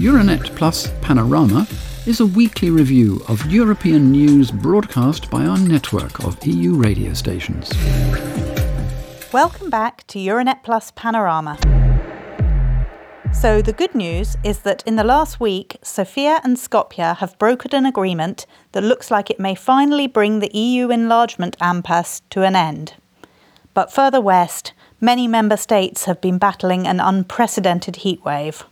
Euranet Plus Panorama is a weekly review of European news broadcast by our network of EU radio stations. Welcome back to Euranet Plus Panorama. So, the good news is that in the last week, Sofia and Skopje have brokered an agreement that looks like it may finally bring the EU enlargement impasse to an end. But further west, many member states have been battling an unprecedented heatwave.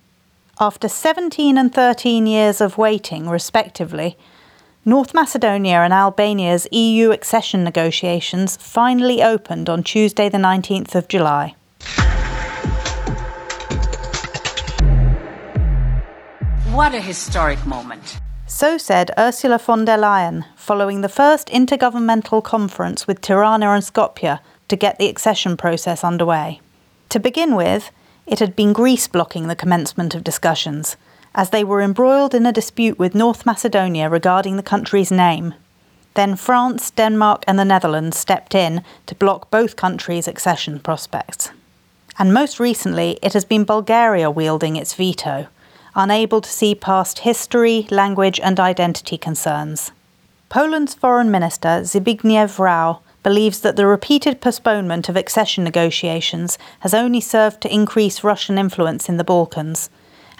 After 17 and 13 years of waiting, respectively, North Macedonia and Albania's EU accession negotiations finally opened on Tuesday, the 19th of July. What a historic moment. So said Ursula von der Leyen following the first intergovernmental conference with Tirana and Skopje to get the accession process underway. To begin with, it had been Greece blocking the commencement of discussions, as they were embroiled in a dispute with North Macedonia regarding the country's name. Then France, Denmark, and the Netherlands stepped in to block both countries' accession prospects. And most recently, it has been Bulgaria wielding its veto, unable to see past history, language, and identity concerns. Poland's Foreign Minister Zbigniew Rau believes that the repeated postponement of accession negotiations has only served to increase Russian influence in the Balkans,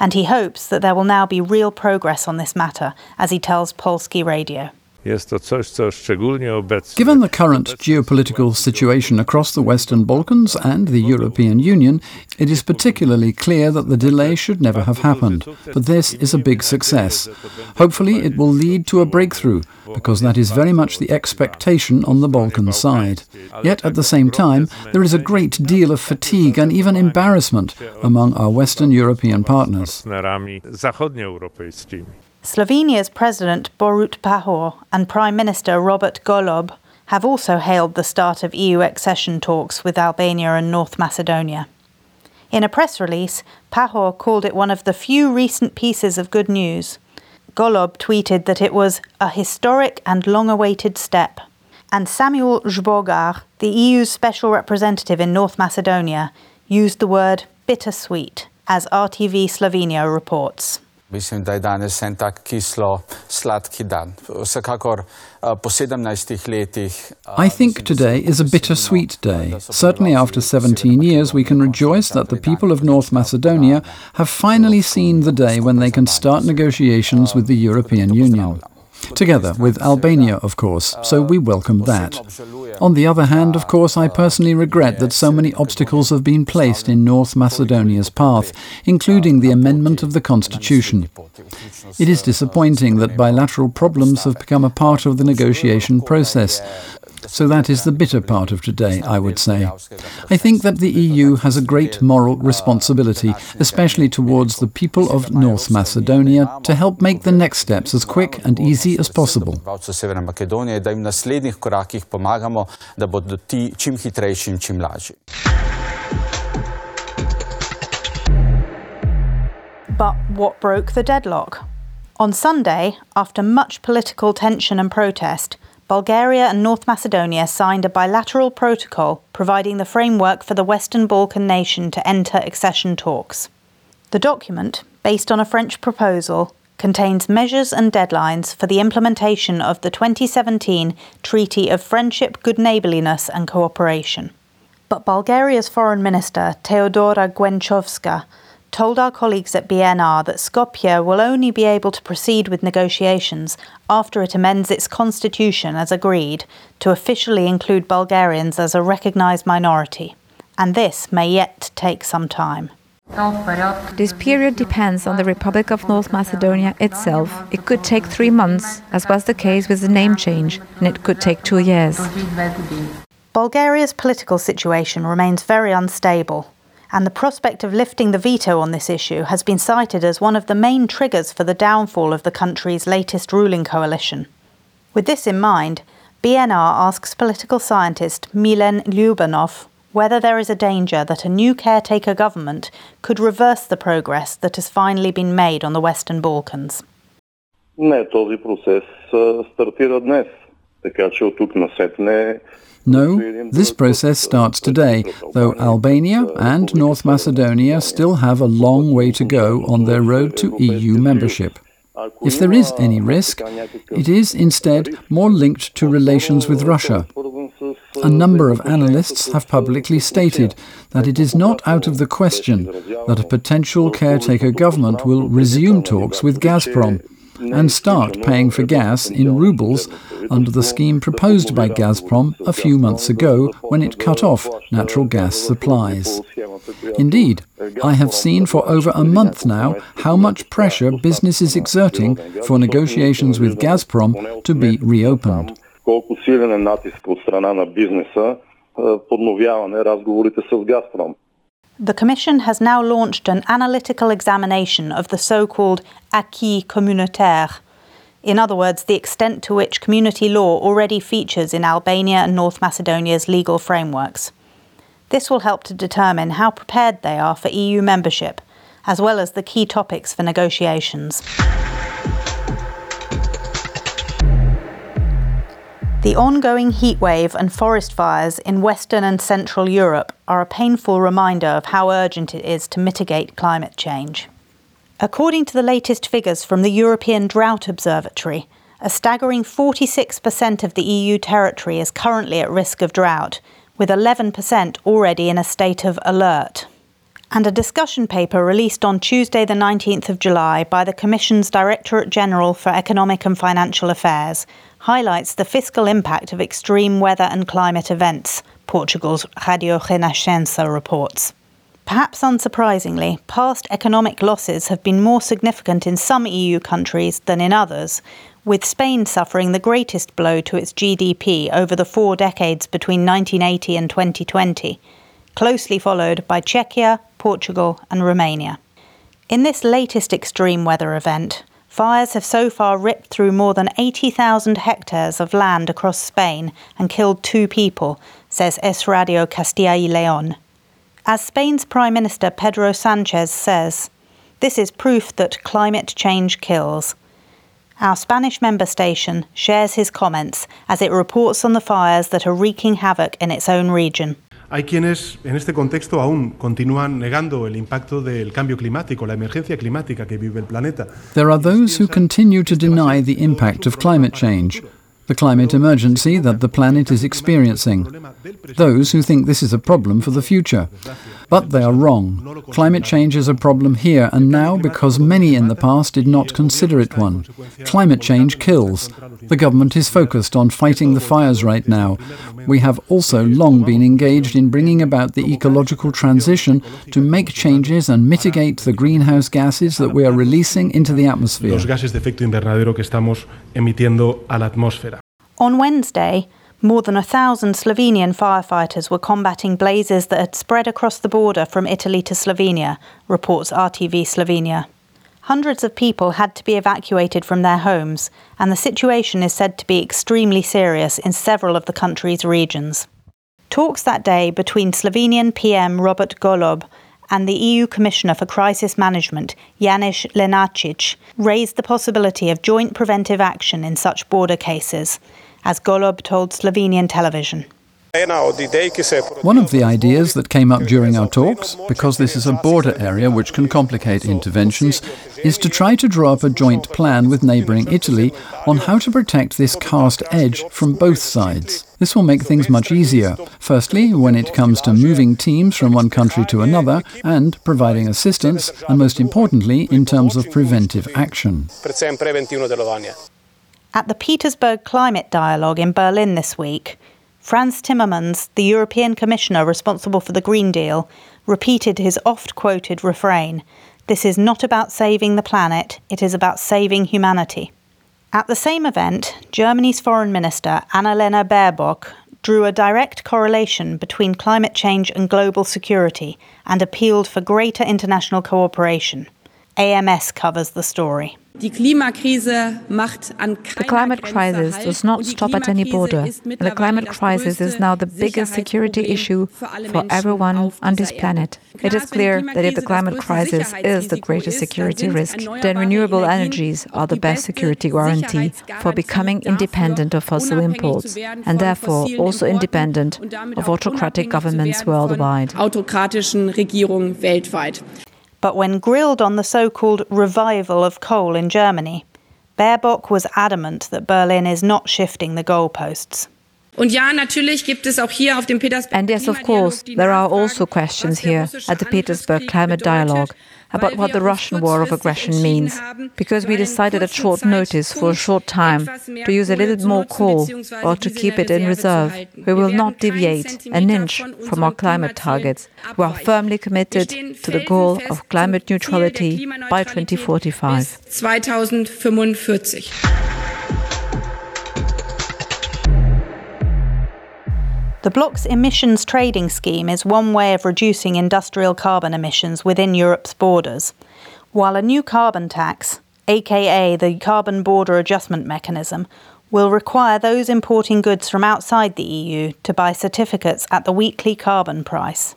and he hopes that there will now be real progress on this matter, as he tells Polski Radio. Given the current geopolitical situation across the Western Balkans and the European Union, it is particularly clear that the delay should never have happened. But this is a big success. Hopefully, it will lead to a breakthrough, because that is very much the expectation on the Balkan side. Yet, at the same time, there is a great deal of fatigue and even embarrassment among our Western European partners. Slovenia's President Borut Pahor and Prime Minister Robert Golob have also hailed the start of EU accession talks with Albania and North Macedonia. In a press release, Pahor called it one of the few recent pieces of good news. Golob tweeted that it was a historic and long awaited step. And Samuel Zbogar, the EU's special representative in North Macedonia, used the word bittersweet, as RTV Slovenia reports. Mislim, da je danes en tak kislo, sladki dan. Vsekakor po 17 letih. I think today is a bittersweet day. Certainly after 17 years, we can rejoice that the people of North Macedonia have finally seen the day when they can start negotiations with the European Union together with Albania, of course, so we welcome that. On the other hand, of course, I personally regret that so many obstacles have been placed in North Macedonia's path, including the amendment of the constitution. It is disappointing that bilateral problems have become a part of the negotiation process, so that is the bitter part of today, I would say. I think that the EU has a great moral responsibility, especially towards the people of North Macedonia, to help make the next steps as quick and easy as possible. But what broke the deadlock? On Sunday, after much political tension and protest, Bulgaria and North Macedonia signed a bilateral protocol providing the framework for the Western Balkan nation to enter accession talks. The document, based on a French proposal, contains measures and deadlines for the implementation of the 2017 Treaty of Friendship, Good Neighbourliness and Cooperation. But Bulgaria's Foreign Minister, Teodora Genchovska, told our colleagues at BNR that Skopje will only be able to proceed with negotiations after it amends its constitution as agreed to officially include Bulgarians as a recognised minority. And this may yet take some time. This period depends on the Republic of North Macedonia itself. It could take three months, as was the case with the name change, and it could take two years. Bulgaria's political situation remains very unstable and the prospect of lifting the veto on this issue has been cited as one of the main triggers for the downfall of the country's latest ruling coalition. With this in mind, BNR asks political scientist Milen Lyubenov whether there is a danger that a new caretaker government could reverse the progress that has finally been made on the Western Balkans. No, this process started today. Така че от тук no, this process starts today, though Albania and North Macedonia still have a long way to go on their road to EU membership. If there is any risk, it is instead more linked to relations with Russia. A number of analysts have publicly stated that it is not out of the question that a potential caretaker government will resume talks with Gazprom and start paying for gas in rubles under the scheme proposed by Gazprom a few months ago when it cut off natural gas supplies. Indeed, I have seen for over a month now how much pressure business is exerting for negotiations with Gazprom to be reopened. The Commission has now launched an analytical examination of the so called acquis communautaire. In other words, the extent to which community law already features in Albania and North Macedonia's legal frameworks. This will help to determine how prepared they are for EU membership, as well as the key topics for negotiations. The ongoing heatwave and forest fires in Western and Central Europe are a painful reminder of how urgent it is to mitigate climate change. According to the latest figures from the European Drought Observatory, a staggering 46% of the EU territory is currently at risk of drought, with 11% already in a state of alert. And a discussion paper released on Tuesday, the 19th of July, by the Commission's Directorate General for Economic and Financial Affairs highlights the fiscal impact of extreme weather and climate events, Portugal's Radio Renascença reports. Perhaps unsurprisingly, past economic losses have been more significant in some EU countries than in others, with Spain suffering the greatest blow to its GDP over the four decades between 1980 and 2020, closely followed by Czechia, Portugal, and Romania. In this latest extreme weather event, Fires have so far ripped through more than 80,000 hectares of land across Spain and killed two people, says Es Radio Castilla y León. As Spain's Prime Minister Pedro Sanchez says, this is proof that climate change kills. Our Spanish member station shares his comments as it reports on the fires that are wreaking havoc in its own region. Hay quienes en este contexto aún continúan negando el impacto del cambio climático, la emergencia climática que vive el planeta. There are those who continue to deny the impact of climate change, the climate emergency that the planet is experiencing. Those who think this is a problem for the future. But they are wrong. Climate change is a problem here and now because many in the past did not consider it one. Climate change kills. The government is focused on fighting the fires right now. We have also long been engaged in bringing about the ecological transition to make changes and mitigate the greenhouse gases that we are releasing into the atmosphere. Los gases de efecto invernadero que estamos emitiendo a la atmósfera. On Wednesday, more than a thousand Slovenian firefighters were combating blazes that had spread across the border from Italy to Slovenia, reports RTV Slovenia. Hundreds of people had to be evacuated from their homes, and the situation is said to be extremely serious in several of the country's regions. Talks that day between Slovenian PM Robert Golob and the EU Commissioner for Crisis Management, Janez Lenarčič, raised the possibility of joint preventive action in such border cases, as Golob told Slovenian television. One of the ideas that came up during our talks, because this is a border area which can complicate interventions, is to try to draw up a joint plan with neighbouring Italy on how to protect this Karst Edge from both sides. This will make things much easier. Firstly, when it comes to moving teams from one country to another and providing assistance, and most importantly, in terms of preventive action. At the Petersburg Climate Dialogue in Berlin this week, Frans Timmermans, the European Commissioner responsible for the Green Deal, repeated his oft quoted refrain This is not about saving the planet, it is about saving humanity. At the same event, Germany's Foreign Minister Annalena Baerbock drew a direct correlation between climate change and global security and appealed for greater international cooperation. AMS covers the story. The climate crisis does not stop at any border, and the climate crisis is now the biggest security issue for everyone on this planet. It is clear that if the climate crisis is the greatest security risk, then renewable energies are the best security guarantee for becoming independent of fossil imports, and therefore also independent of autocratic governments worldwide. But when grilled on the so called revival of coal in Germany, Baerbock was adamant that Berlin is not shifting the goalposts. And yes, of course, there are also questions here at the Petersburg Climate Dialogue about what the Russian war of aggression means, because we decided at short notice for a short time to use a little more coal or to keep it in reserve. We will not deviate an inch from our climate targets. We are firmly committed to the goal of climate neutrality by 2045. The bloc's emissions trading scheme is one way of reducing industrial carbon emissions within Europe's borders, while a new carbon tax, aka the Carbon Border Adjustment Mechanism, will require those importing goods from outside the EU to buy certificates at the weekly carbon price.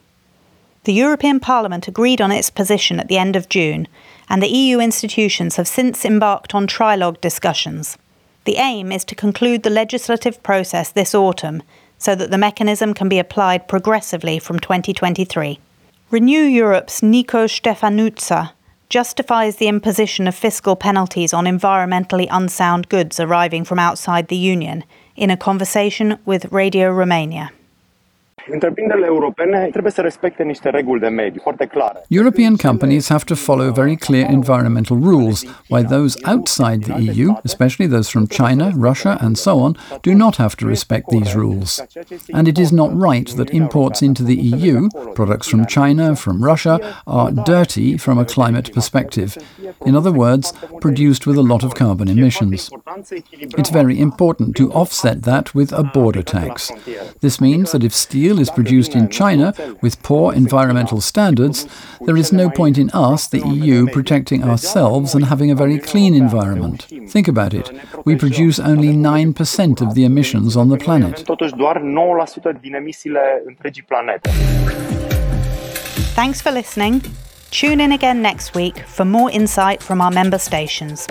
The European Parliament agreed on its position at the end of June, and the EU institutions have since embarked on trilogue discussions. The aim is to conclude the legislative process this autumn so that the mechanism can be applied progressively from 2023. Renew Europe's Nico Stefanuța justifies the imposition of fiscal penalties on environmentally unsound goods arriving from outside the Union in a conversation with Radio Romania. Întreprinderile europene trebuie să respecte niște reguli de mediu foarte clare. European companies have to follow very clear environmental rules, while those outside the EU, especially those from China, Russia, and so on, do not have to respect these rules. And it is not right that imports into the EU, products from China, from Russia, are dirty from a climate perspective. In other words, produced with a lot of carbon emissions. It's very important to offset that with a border tax. This means that if steel steel is produced in China with poor environmental standards, there is no point in us, the EU, protecting ourselves and having a very clean environment. Think about it. We produce only 9% of the emissions on the planet. Thanks for listening. Tune in again next week for more insight from our member stations.